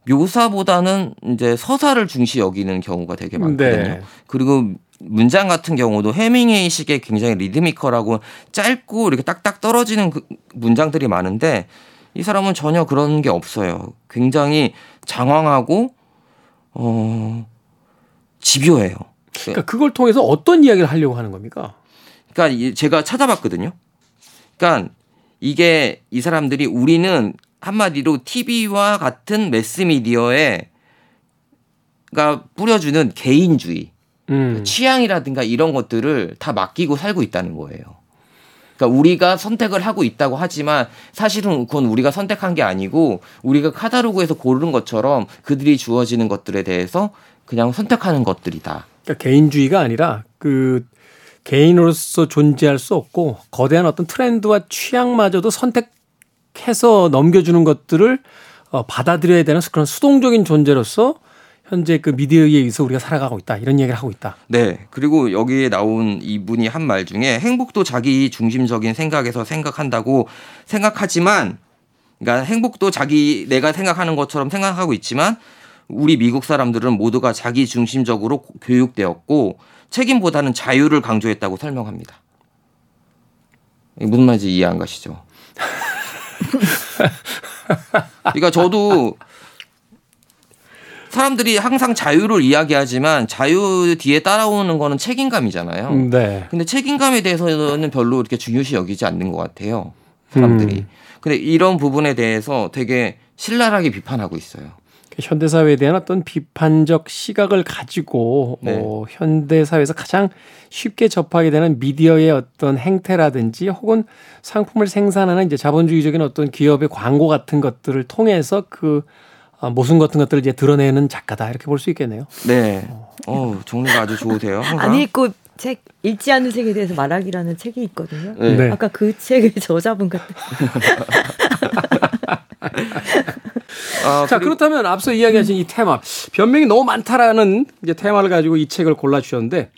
Speaker 4: 묘사보다는 이제 서사를 중시 여기는 경우가 되게 많거든요.
Speaker 1: 네.
Speaker 4: 그리고 문장 같은 경우도 해밍웨이식의 굉장히 리드미컬하고 짧고 이렇게 딱딱 떨어지는 그 문장들이 많은데 이 사람은 전혀 그런 게 없어요. 굉장히 장황하고 어 집요해요.
Speaker 1: 그러니까 그걸 통해서 어떤 이야기를 하려고 하는 겁니까?
Speaker 4: 그러니까 이- 제가 찾아봤거든요. 그러니까 이게 이 사람들이 우리는 한마디로 TV와 같은 매스미디어에 가 뿌려주는 개인주의,
Speaker 1: 음.
Speaker 4: 취향이라든가 이런 것들을 다 맡기고 살고 있다는 거예요. 그러니까 우리가 선택을 하고 있다고 하지만 사실은 그건 우리가 선택한 게 아니고 우리가 카다로그에서 고르는 것처럼 그들이 주어지는 것들에 대해서 그냥 선택하는 것들이다.
Speaker 1: 그러니까 개인주의가 아니라 그 개인으로서 존재할 수 없고 거대한 어떤 트렌드와 취향마저도 선택해서 넘겨주는 것들을 어, 받아들여야 되는 그런 수동적인 존재로서 현재 그 미디어에 의해서 우리가 살아가고 있다 이런 얘기를 하고 있다.
Speaker 4: 네. 그리고 여기에 나온 이분이 한 말 중에 행복도 자기 중심적인 생각에서 생각한다고 생각하지만 그러니까 행복도 자기 내가 생각하는 것처럼 생각하고 있지만 우리 미국 사람들은 모두가 자기 중심적으로 교육되었고 책임보다는 자유를 강조했다고 설명합니다. 무슨 말인지 이해 안 가시죠? 그러니까 저도 사람들이 항상 자유를 이야기하지만 자유 뒤에 따라오는 거는 책임감이잖아요.
Speaker 1: 네.
Speaker 4: 근데 책임감에 대해서는 별로 이렇게 중요시 여기지 않는 것 같아요. 사람들이.
Speaker 1: 음.
Speaker 4: 근데 이런 부분에 대해서 되게 신랄하게 비판하고 있어요.
Speaker 1: 현대 사회에 대한 어떤 비판적 시각을 가지고
Speaker 4: 네.
Speaker 1: 어, 현대 사회에서 가장 쉽게 접하게 되는 미디어의 어떤 행태라든지 혹은 상품을 생산하는 이제 자본주의적인 어떤 기업의 광고 같은 것들을 통해서 그 아, 모순 같은 것들을 이제 드러내는 작가다 이렇게 볼 수 있겠네요.
Speaker 4: 네. 어, 정리가 아주 좋으세요. 항상.
Speaker 3: 안 읽고 책 읽지 않는 책에 대해서 말하기라는 책이 있거든요.
Speaker 4: 네.
Speaker 1: 네.
Speaker 3: 아까 그 책의 저자분 같은.
Speaker 4: 아,
Speaker 1: 자,
Speaker 4: 그리고-
Speaker 1: 그렇다면 앞서 이야기하신 이 테마, 변명이 너무 많다라는 이제 테마를 가지고 이 책을 골라주셨는데,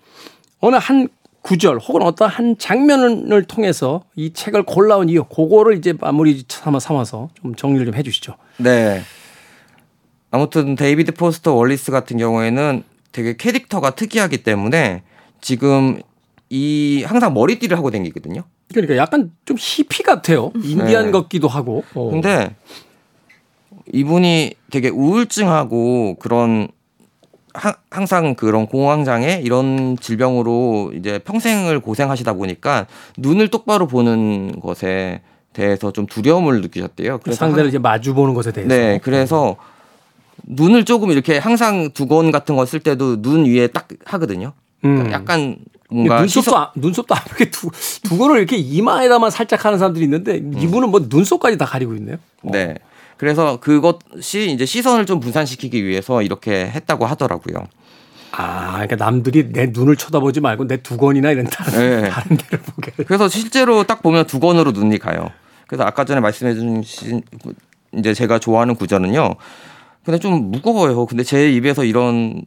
Speaker 1: 어느 한 구절 혹은 어떤 한 장면을 통해서 이 책을 골라온 이유, 그거를 이제 마무리 삼아 삼아서 좀 정리를 좀 해주시죠.
Speaker 4: 네. 아무튼 데이비드 포스터 월리스 같은 경우에는 되게 캐릭터가 특이하기 때문에 지금 이 항상 머리띠를 하고 다니거든요.
Speaker 1: 그러니까 약간 좀 히피 같아요. 인디안
Speaker 4: 네.
Speaker 1: 같기도 하고. 어.
Speaker 4: 근데 이분이 되게 우울증하고 그런 하- 항상 그런 공황장애 이런 질병으로 이제 평생을 고생하시다 보니까 눈을 똑바로 보는 것에 대해서 좀 두려움을 느끼셨대요. 그래서
Speaker 1: 상대를
Speaker 4: 한-
Speaker 1: 이제 마주 보는 것에 대해서.
Speaker 4: 네, 그래서 눈을 조금 이렇게 항상 두건 같은 거 쓸 때도 눈 위에 딱 하거든요. 그러니까
Speaker 1: 음.
Speaker 4: 약간 뭔가
Speaker 1: 눈썹도
Speaker 4: 시선-
Speaker 1: 안- 눈썹도 안 이렇게 두 두건을 이렇게 이마에다만 살짝 하는 사람들이 있는데 이분은 뭐 눈썹까지 다 가리고 있네요.
Speaker 4: 네. 그래서 그것이 이제 시선을 좀 분산시키기 위해서 이렇게 했다고 하더라고요.
Speaker 1: 아, 그러니까 남들이 내 눈을 쳐다보지 말고 내 두건이나 이런 다른,
Speaker 4: 네.
Speaker 1: 다른 데를 보게.
Speaker 4: 그래서 실제로 딱 보면 두 건으로 눈이 가요. 그래서 아까 전에 말씀해 주신 이제 제가 좋아하는 구절은요. 근데 좀 무거워요. 근데 제 입에서 이런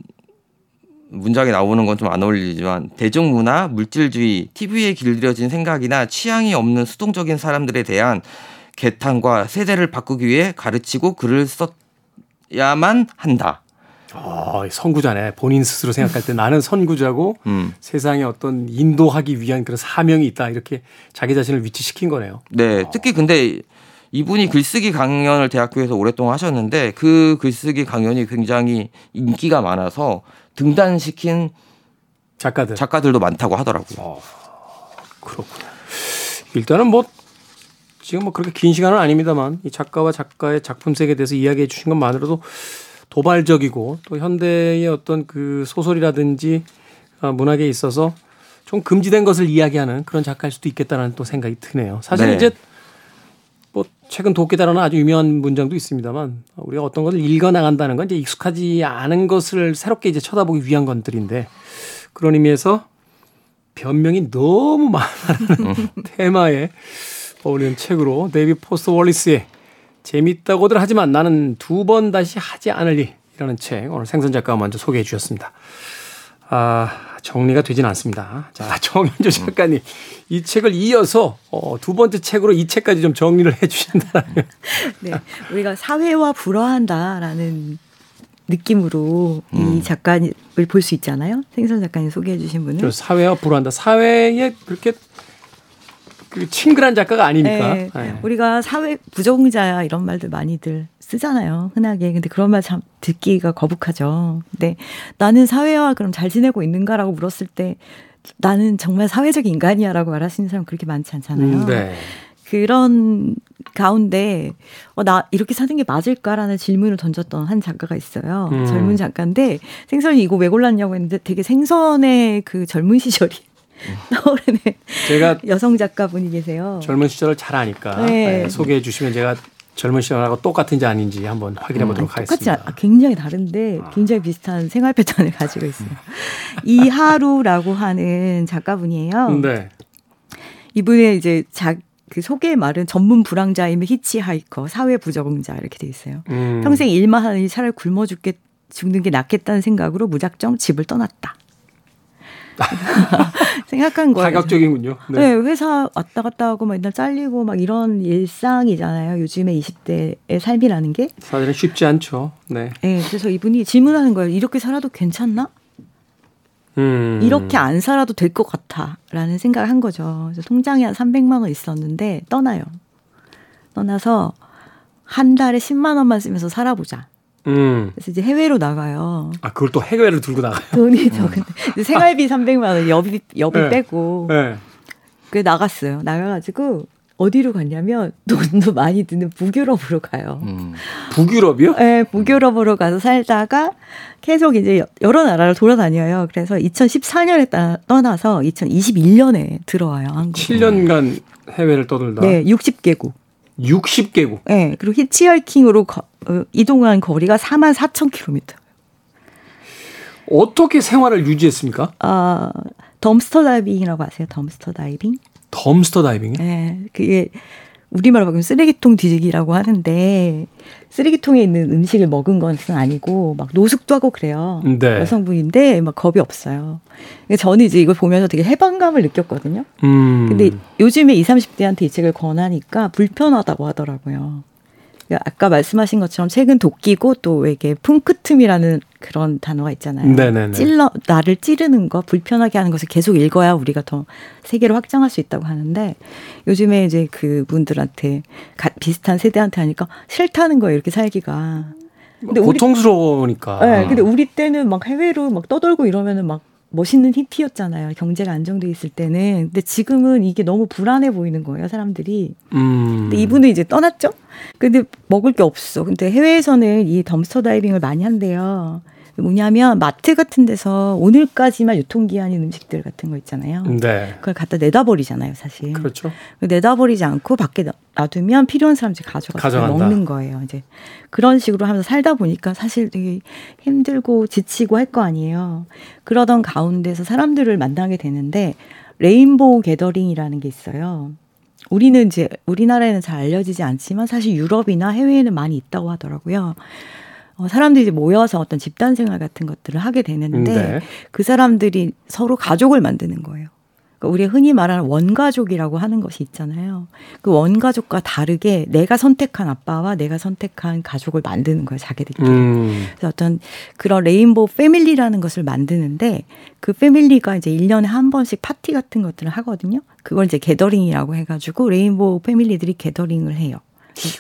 Speaker 4: 문장이 나오는 건 좀 안 어울리지만 대중문화, 물질주의, TV에 길들여진 생각이나 취향이 없는 수동적인 사람들에 대한 개탄과 세대를 바꾸기 위해 가르치고 글을 썼야만 한다.
Speaker 1: 아, 선구자네. 본인 스스로 생각할 때 나는 선구자고
Speaker 4: 음.
Speaker 1: 세상에 어떤 인도하기 위한 그런 사명이 있다. 이렇게 자기 자신을 위치시킨 거네요.
Speaker 4: 네, 특히 근데 이분이 글쓰기 강연을 대학교에서 오랫동안 하셨는데 그 글쓰기 강연이 굉장히 인기가 많아서 등단시킨
Speaker 1: 작가들.
Speaker 4: 작가들도 많다고 하더라고요.
Speaker 1: 어, 그렇군요. 일단은 뭐 지금 뭐 그렇게 긴 시간은 아닙니다만 이 작가와 작가의 작품색에 대해서 이야기해 주신 것만으로도 도발적이고 또 현대의 어떤 그 소설이라든지 아, 문학에 있어서 좀 금지된 것을 이야기하는 그런 작가일 수도 있겠다는 또 생각이 드네요. 사실
Speaker 4: 네.
Speaker 1: 이제 뭐 책은 도끼다라는 아주 유명한 문장도 있습니다만 우리가 어떤 것을 읽어 나간다는 건 이제 익숙하지 않은 것을 새롭게 이제 쳐다보기 위한 것들인데 그런 의미에서 변명이 너무 많은 테마에 어울리는 책으로 데이비드 포스터 월리스의 재밌다고들 하지만 나는 두 번 다시 하지 않으리라는 책 오늘 생선 작가가 먼저 소개해 주셨습니다. 아 정리가 되진 않습니다. 자 정현주 작가님 이 책을 이어서 어, 두 번째 책으로 이 책까지 좀 정리를 해 주신다면
Speaker 3: 네. 우리가 사회와 불화한다라는 느낌으로 이 작가를 볼 수 있잖아요. 생선 작가님 소개해 주신 분은.
Speaker 1: 저 사회와 불화한다. 사회에 그렇게 그 친근한 작가가 아니니까.
Speaker 3: 네.
Speaker 1: 네.
Speaker 3: 우리가 사회 부정자야 이런 말들 많이들 쓰잖아요. 흔하게. 근데 그런 말 참 듣기가 거북하죠. 근데 나는 사회와 그럼 잘 지내고 있는가라고 물었을 때 나는 정말 사회적 인간이야라고 말하시는 사람 그렇게 많지 않잖아요.
Speaker 1: 음, 네.
Speaker 3: 그런 가운데 어, 나 이렇게 사는 게 맞을까라는 질문을 던졌던 한 작가가 있어요.
Speaker 1: 음.
Speaker 3: 젊은 작가인데 생선이 이거 왜 골랐냐고 했는데 되게 생선의 그 젊은 시절이 떠오르는
Speaker 1: 제가
Speaker 3: 여성 작가분이 계세요.
Speaker 1: 젊은 시절을 잘 아니까
Speaker 3: 네.
Speaker 1: 네, 소개해 주시면 제가 젊은 시절하고 똑같은지 아닌지 한번 확인해 보도록
Speaker 3: 똑같지
Speaker 1: 하겠습니다.
Speaker 3: 않, 굉장히 다른데 굉장히 비슷한 생활 패턴을 가지고 있어요. 이하루라고 하는 작가분이에요.
Speaker 1: 네.
Speaker 3: 이분의 이제 자, 그 소개의 말은 전문 불황자이며 히치하이커, 사회 부적응자 이렇게 돼 있어요.
Speaker 1: 음.
Speaker 3: 평생 일만 하느니 차라리 굶어 죽겠, 죽는 게 낫겠다는 생각으로 무작정 집을 떠났다. 생각한 거예요.
Speaker 1: 파격적이군요.
Speaker 3: 네. 회사 왔다 갔다 하고 막 맨날 잘리고 막 이런 일상이잖아요. 요즘에 20대의 삶이라는 게.
Speaker 1: 사실은 쉽지 않죠. 네.
Speaker 3: 네, 그래서 이분이 질문하는 거예요. 이렇게 살아도 괜찮나?
Speaker 1: 음.
Speaker 3: 이렇게 안 살아도 될 것 같아. 라는 생각을 한 거죠. 그래서 통장에 한 300만 원 있었는데 떠나요. 떠나서 한 달에 10만 원만 쓰면서 살아보자.
Speaker 1: 음.
Speaker 3: 그래서 이제 해외로 나가요.
Speaker 1: 아 그걸 또 해외를 들고 나가요.
Speaker 3: 돈이 적은데 이제 생활비 300만 원 여비 여비
Speaker 1: 네.
Speaker 3: 빼고
Speaker 1: 네.
Speaker 3: 그 나갔어요. 나가가지고 어디로 갔냐면 돈도 많이 드는 북유럽으로 가요.
Speaker 4: 음.
Speaker 1: 북유럽이요?
Speaker 3: 네, 북유럽으로 가서 살다가 계속 이제 여러 나라를 돌아다녀요. 그래서 2014년에 따, 떠나서 2021년에 들어와요. 한국.
Speaker 1: 7년간 해외를 떠돌다.
Speaker 3: 네, 60개국.
Speaker 1: 60개국.
Speaker 3: 네, 그리고 히치하이킹으로 거, 어, 이동한 거리가 4만 4천 킬로미터.
Speaker 1: 어떻게 생활을 유지했습니까?
Speaker 3: 아, 덤스터 다이빙이라고 아세요? 덤스터 다이빙?
Speaker 1: 덤스터 다이빙이요?
Speaker 3: 네, 그게 우리말로 바꾸면 쓰레기통 뒤지기라고 하는데 쓰레기통에 있는 음식을 먹은 것은 아니고 막 노숙도 하고 그래요.
Speaker 1: 네.
Speaker 3: 여성분인데 막 겁이 없어요. 저는 이제 이걸 보면서 되게 해방감을 느꼈거든요.
Speaker 1: 음.
Speaker 3: 근데 요즘에 20, 30대한테 이 책을 권하니까 불편하다고 하더라고요. 그러니까 아까 말씀하신 것처럼 책은 도끼고 또왜 이게 품크틈이라는 그런 단어가 있잖아요.
Speaker 1: 네네네.
Speaker 3: 찔러 나를 찌르는 거 불편하게 하는 것을 계속 읽어야 우리가 더 세계를 확장할 수 있다고 하는데 요즘에 이제 그 분들한테 가- 비슷한 세대한테 하니까 싫다는 거예요 이렇게 살기가. 근데 우리
Speaker 1: 고통스러우니까.
Speaker 3: 네, 근데 우리 때는 막 해외로 막 떠돌고 이러면은 막 멋있는 히피였잖아요. 경제가 안정돼 있을 때는. 근데 지금은 이게 너무 불안해 보이는 거예요, 사람들이.
Speaker 1: 음.
Speaker 3: 근데 이분은 이제 떠났죠? 근데 먹을 게 없어. 근데 해외에서는 이 덤스터 다이빙을 많이 한대요. 뭐냐면 마트 같은 데서 오늘까지만 유통기한인 음식들 같은 거 있잖아요.
Speaker 1: 네.
Speaker 3: 그걸 갖다 내다 버리잖아요, 사실.
Speaker 1: 그렇죠.
Speaker 3: 내다 버리지 않고 밖에 놔- 놔두면 필요한 사람들이 가져가서. 먹는 거예요. 이제 그런 식으로 하면서 살다 보니까 사실 되게 힘들고 지치고 할 거 아니에요. 그러던 가운데서 사람들을 만나게 되는데 레인보우 게더링이라는 게 있어요. 우리는 이제 우리나라에는 잘 알려지지 않지만 사실 유럽이나 해외에는 많이 있다고 하더라고요. 어, 사람들이 이제 모여서 어떤 집단 생활 같은 것들을 하게 되는데
Speaker 1: 네.
Speaker 3: 그 사람들이 서로 가족을 만드는 거예요. 그러니까 우리 흔히 말하는 원가족이라고 하는 것이 있잖아요. 그 원가족과 다르게 내가 선택한 아빠와 내가 선택한 가족을 만드는 거예요, 자기들끼리.
Speaker 1: 음.
Speaker 3: 그래서 어떤 그런 rainbow family라는 것을 만드는데 그 family가 이제 1년에 한 번씩 파티 같은 것들을 하거든요. 그걸 이제 gathering이라고 해가지고 rainbow family들이 gathering을 해요.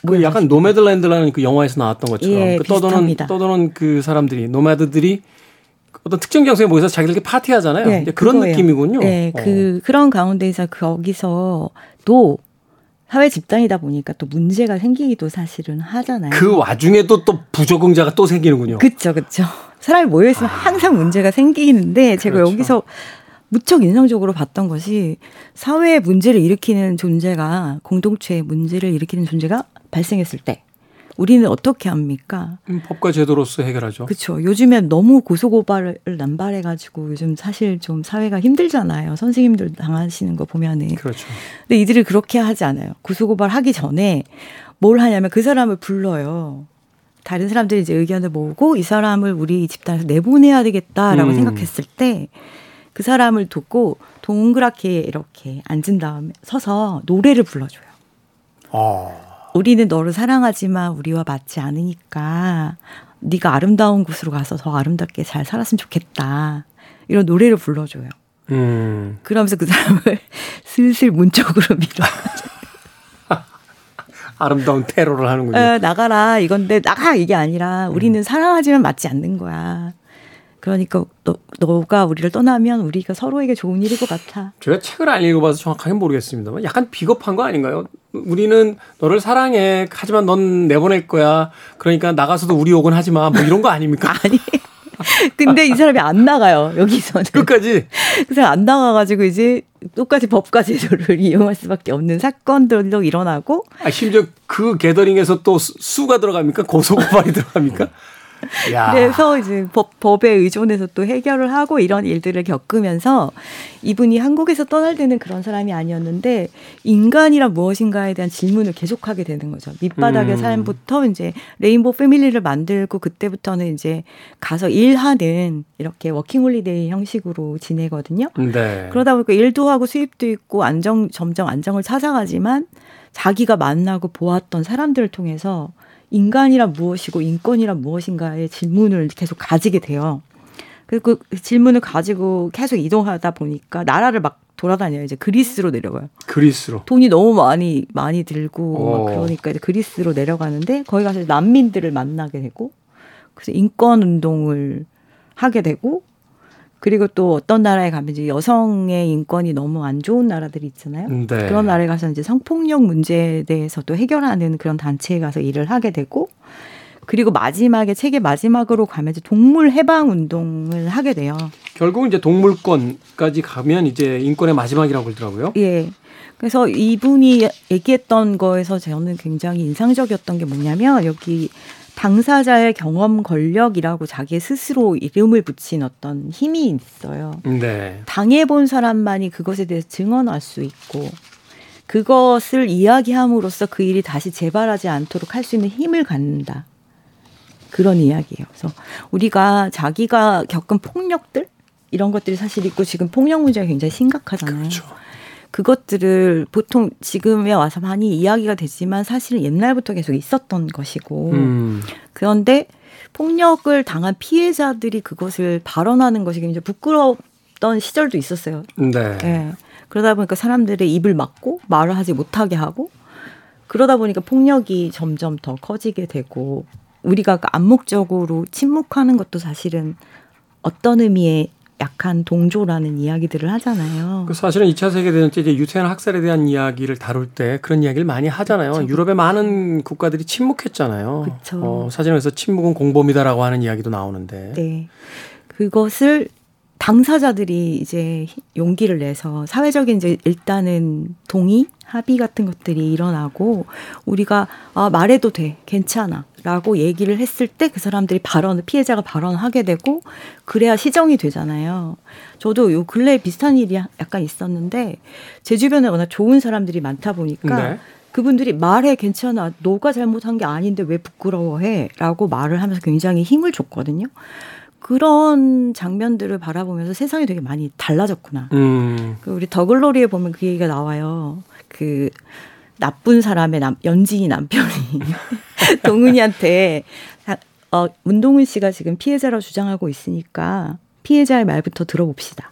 Speaker 1: 그 약간 노매들랜드라는 그 영화에서 나왔던 것처럼
Speaker 3: 예,
Speaker 1: 그 떠도는. 떠도는 그 사람들이 nomad들이 어떤 특정 장소에 모여서 자기들끼리 파티하잖아요.
Speaker 3: 네,
Speaker 1: 그런
Speaker 3: 그거예요.
Speaker 1: 느낌이군요.
Speaker 3: 네,
Speaker 1: 어.
Speaker 3: 그 그런 가운데서 거기서 또 사회 집단이다 보니까 또 문제가 생기기도 사실은 하잖아요.
Speaker 1: 그 와중에도 또 부적응자가 또 생기는군요.
Speaker 3: 그쵸, 그쵸. 사람이 모여 있으면 항상 문제가 생기는데 제가
Speaker 1: 그렇죠.
Speaker 3: 여기서 무척 인상적으로 봤던 것이 사회의 문제를 일으키는 존재가 공동체의 문제를 일으키는 존재가 발생했을 때 우리는 어떻게 합니까?
Speaker 1: 음, 법과 제도로서 해결하죠.
Speaker 3: 그렇죠. 요즘엔 너무 고소고발을 남발해가지고 요즘 사실 좀 사회가 힘들잖아요. 선생님들 당하시는 거 보면은.
Speaker 1: 그렇죠.
Speaker 3: 근데 이들이 그렇게 하지 않아요. 고소고발 하기 전에 뭘 하냐면 그 사람을 불러요. 다른 사람들이 이제 의견을 모으고 이 사람을 우리 집단에서 내보내야 되겠다라고
Speaker 1: 음.
Speaker 3: 생각했을 때 그 사람을 두고 동그랗게 이렇게 앉은 다음에 서서 노래를 불러줘요.
Speaker 1: 아,
Speaker 3: 우리는 너를 사랑하지만 우리와 맞지 않으니까 네가 아름다운 곳으로 가서 더 아름답게 잘 살았으면 좋겠다. 이런 노래를 불러줘요.
Speaker 1: 음,
Speaker 3: 그러면서 그 사람을 슬슬 문 쪽으로 밀어.
Speaker 1: 아름다운 테러를 하는군요.
Speaker 3: 에, 나가라 이건데 나가 이게 아니라 우리는 사랑하지만 맞지 않는 거야. 그러니까 너, 너가 우리를 떠나면 우리가 서로에게 좋은 일일 것 같아.
Speaker 1: 제가 책을 안 읽어봐서 정확하게 모르겠습니다만 약간 비겁한 거 아닌가요? 우리는 너를 사랑해. 하지만 넌 내보낼 거야. 그러니까 나가서도 우리 욕은 하지 마. 뭐 이런 거 아닙니까?
Speaker 3: 아니. 근데 이 사람이 안 나가요 여기서는.
Speaker 1: 끝까지.
Speaker 3: 그 사람 안 나가가지고 이제 똑같이 법과 제도를 이용할 수밖에 없는 사건들도 일어나고
Speaker 1: 아, 심지어 그 게더링에서 또 수- 수가 들어갑니까? 고소고발이 들어갑니까? 야.
Speaker 3: 그래서 이제 법, 법에 의존해서 또 해결을 하고 이런 일들을 겪으면서 이분이 한국에서 떠날 때는 그런 사람이 아니었는데 인간이란 무엇인가에 대한 질문을 계속하게 되는 거죠. 밑바닥의
Speaker 1: 음.
Speaker 3: 삶부터 이제 rainbow family를 만들고 그때부터는 이제 가서 일하는 이렇게 워킹홀리데이 형식으로 지내거든요.
Speaker 1: 네.
Speaker 3: 그러다 보니까 일도 하고 수입도 있고 안정 점점 안정을 찾아가지만 자기가 만나고 보았던 사람들을 통해서 인간이란 무엇이고 인권이란 무엇인가의 질문을 계속 가지게 돼요. 그리고 그 질문을 가지고 계속 이동하다 보니까 나라를 막 돌아다녀요. 이제 그리스로 내려가요.
Speaker 1: 그리스로.
Speaker 3: 돈이 너무 많이 많이 들고
Speaker 1: 어.
Speaker 3: 막 그러니까 이제 그리스로 내려가는데 거기 가서 난민들을 만나게 되고 그래서 인권 운동을 하게 되고 그리고 또 어떤 나라에 가면 이제 여성의 인권이 너무 안 좋은 나라들이 있잖아요.
Speaker 1: 네.
Speaker 3: 그런 나라에 가서 이제 성폭력 문제에 대해서도 해결하는 그런 단체에 가서 일을 하게 되고 그리고 마지막에 책의 마지막으로 가면 이제 동물 해방 운동을 하게 돼요.
Speaker 1: 결국 이제 동물권까지 가면 이제 인권의 마지막이라고 그러더라고요.
Speaker 3: 예. 그래서 이분이 얘기했던 거에서 저는 굉장히 인상적이었던 게 뭐냐면 여기 당사자의 경험 권력이라고 자기 스스로 이름을 붙인 어떤 힘이 있어요.
Speaker 1: 네.
Speaker 3: 당해본 사람만이 그것에 대해서 증언할 수 있고 그것을 이야기함으로써 그 일이 다시 재발하지 않도록 할 수 있는 힘을 갖는다. 그런 이야기예요. 그래서 우리가 자기가 겪은 폭력들 이런 것들이 사실 있고 지금 폭력 문제가 굉장히 심각하잖아요.
Speaker 1: 그렇죠.
Speaker 3: 그것들을 보통 지금에 와서 많이 이야기가 되지만 사실은 옛날부터 계속 있었던 것이고
Speaker 1: 음.
Speaker 3: 그런데 폭력을 당한 피해자들이 그것을 발언하는 것이 굉장히 부끄러웠던 시절도 있었어요.
Speaker 1: 네.
Speaker 3: 예. 그러다 보니까 사람들의 입을 막고 말을 하지 못하게 하고 그러다 보니까 폭력이 점점 더 커지게 되고 우리가 그 암묵적으로 침묵하는 것도 사실은 어떤 의미의 약한 동조라는 이야기들을 하잖아요.
Speaker 1: 그 사실은 2차 세계대전 때 이제 유태인 학살에 대한 이야기를 다룰 때 그런 이야기를 많이 하잖아요. 유럽의 많은 국가들이 침묵했잖아요.
Speaker 3: 그쵸.
Speaker 1: 어, 사실에서 침묵은 공범이다라고 하는 이야기도 나오는데.
Speaker 3: 네. 그것을 당사자들이 이제 용기를 내서 사회적인 이제 일단은 동의, 합의 같은 것들이 일어나고 우리가 아, 말해도 돼, 괜찮아. 라고 얘기를 했을 때 그 사람들이 발언을, 피해자가 발언하게 되고 그래야 시정이 되잖아요. 저도 요 근래에 비슷한 일이 약간 있었는데 제 주변에 워낙 좋은 사람들이 많다 보니까
Speaker 1: 네.
Speaker 3: 그분들이 말해 괜찮아 너가 잘못한 게 아닌데 왜 부끄러워해 라고 말을 하면서 굉장히 힘을 줬거든요 그런 장면들을 바라보면서 세상이 되게 많이 달라졌구나
Speaker 1: 음.
Speaker 3: 그 우리 더글로리에 보면 그 얘기가 나와요 그 나쁜 사람의 남, 연진이 남편이 동은이한테 다- 어, 문동은 씨가 지금 피해자라고 주장하고 있으니까 피해자의 말부터 들어봅시다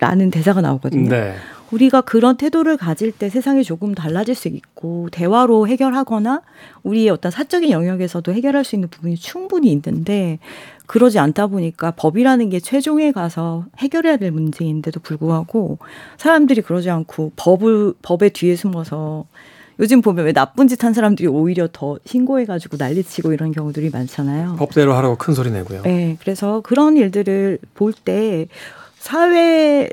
Speaker 3: 라는 대사가 나오거든요
Speaker 1: 네.
Speaker 3: 우리가 그런 태도를 가질 때 세상이 조금 달라질 수 있고 대화로 해결하거나 우리의 어떤 사적인 영역에서도 해결할 수 있는 부분이 충분히 있는데 그러지 않다 보니까 법이라는 게 최종에 가서 해결해야 될 문제인데도 불구하고 사람들이 그러지 않고 법을 법의 뒤에 숨어서 요즘 보면 왜 나쁜 짓 한 사람들이 오히려 더 신고해가지고 난리치고 이런 경우들이 많잖아요.
Speaker 1: 법대로 하라고 큰 소리 내고요.
Speaker 3: 네, 그래서 그런 일들을 볼 때 사회에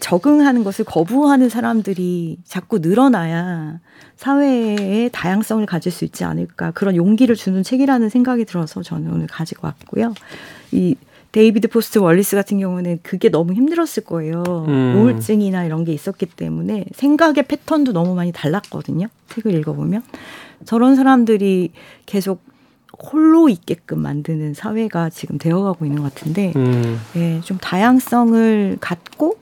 Speaker 3: 적응하는 것을 거부하는 사람들이 자꾸 늘어나야 사회의 다양성을 가질 수 있지 않을까 그런 용기를 주는 책이라는 생각이 들어서 저는 오늘 가지고 왔고요. 이 데이비드 포스터 월리스 같은 경우는 그게 너무 힘들었을 거예요. 음. 우울증이나 이런 게 있었기 때문에 생각의 패턴도 너무 많이 달랐거든요. 책을 읽어보면. 저런 사람들이 계속 홀로 있게끔 만드는 사회가 지금 되어가고 있는 것 같은데, 음. 예, 좀 다양성을 갖고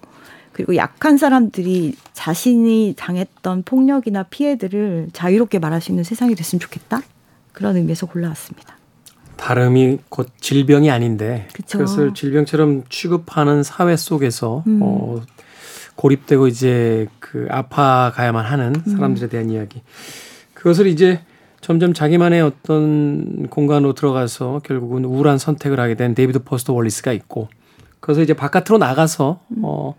Speaker 3: 그리고 약한 사람들이 자신이 당했던 폭력이나 피해들을 자유롭게 말할 수 있는 세상이 됐으면 좋겠다. 그런 의미에서 골라왔습니다.
Speaker 1: 다름이 곧 질병이 아닌데 그쵸. 그것을 질병처럼 취급하는 사회 속에서 음. 어, 고립되고 이제 그 아파가야만 하는 음. 사람들에 대한 음. 이야기. 그것을 이제 점점 자기만의 어떤 공간으로 들어가서 결국은 우울한 선택을 하게 된 데이비드 포스터 월리스가 있고 그래서 이제 바깥으로 나가서 음. 어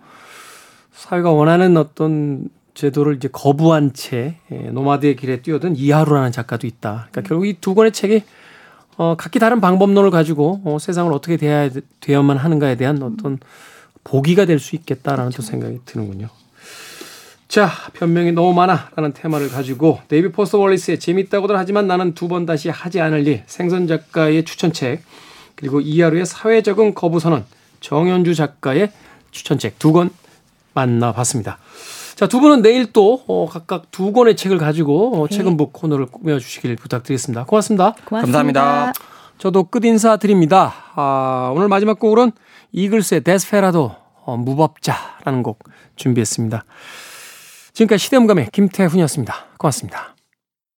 Speaker 1: 사회가 원하는 어떤 제도를 이제 거부한 채 예, 노마드의 길에 뛰어든 이하루라는 작가도 있다. 그러니까 결국 이 두 권의 책이 어, 각기 다른 방법론을 가지고 어, 세상을 어떻게 대해야 되어야만 하는가에 대한 어떤 보기가 될 수 있겠다라는 그렇죠. 또 생각이 드는군요. 자, 변명이 너무 많아라는 테마를 가지고 데이비드 포스터 월리스의 재밌다고들 하지만 나는 두 번 다시 하지 않을 일 생선 작가의 추천책 그리고 이하루의 사회적인 거부선언 정현주 작가의 추천책 두권 만나봤습니다. 자, 두 분은 내일 또 어, 각각 두 권의 책을 가지고 어, 네. 책은 북 코너를 꾸며주시길 부탁드리겠습니다. 고맙습니다.
Speaker 3: 고맙습니다. 감사합니다.
Speaker 1: 저도 끝 인사 드립니다. 아, 오늘 마지막 곡으로는 이글스의 데스페라도 어, 무법자라는 곡 준비했습니다. 지금까지 시대음감의 김태훈이었습니다. 고맙습니다.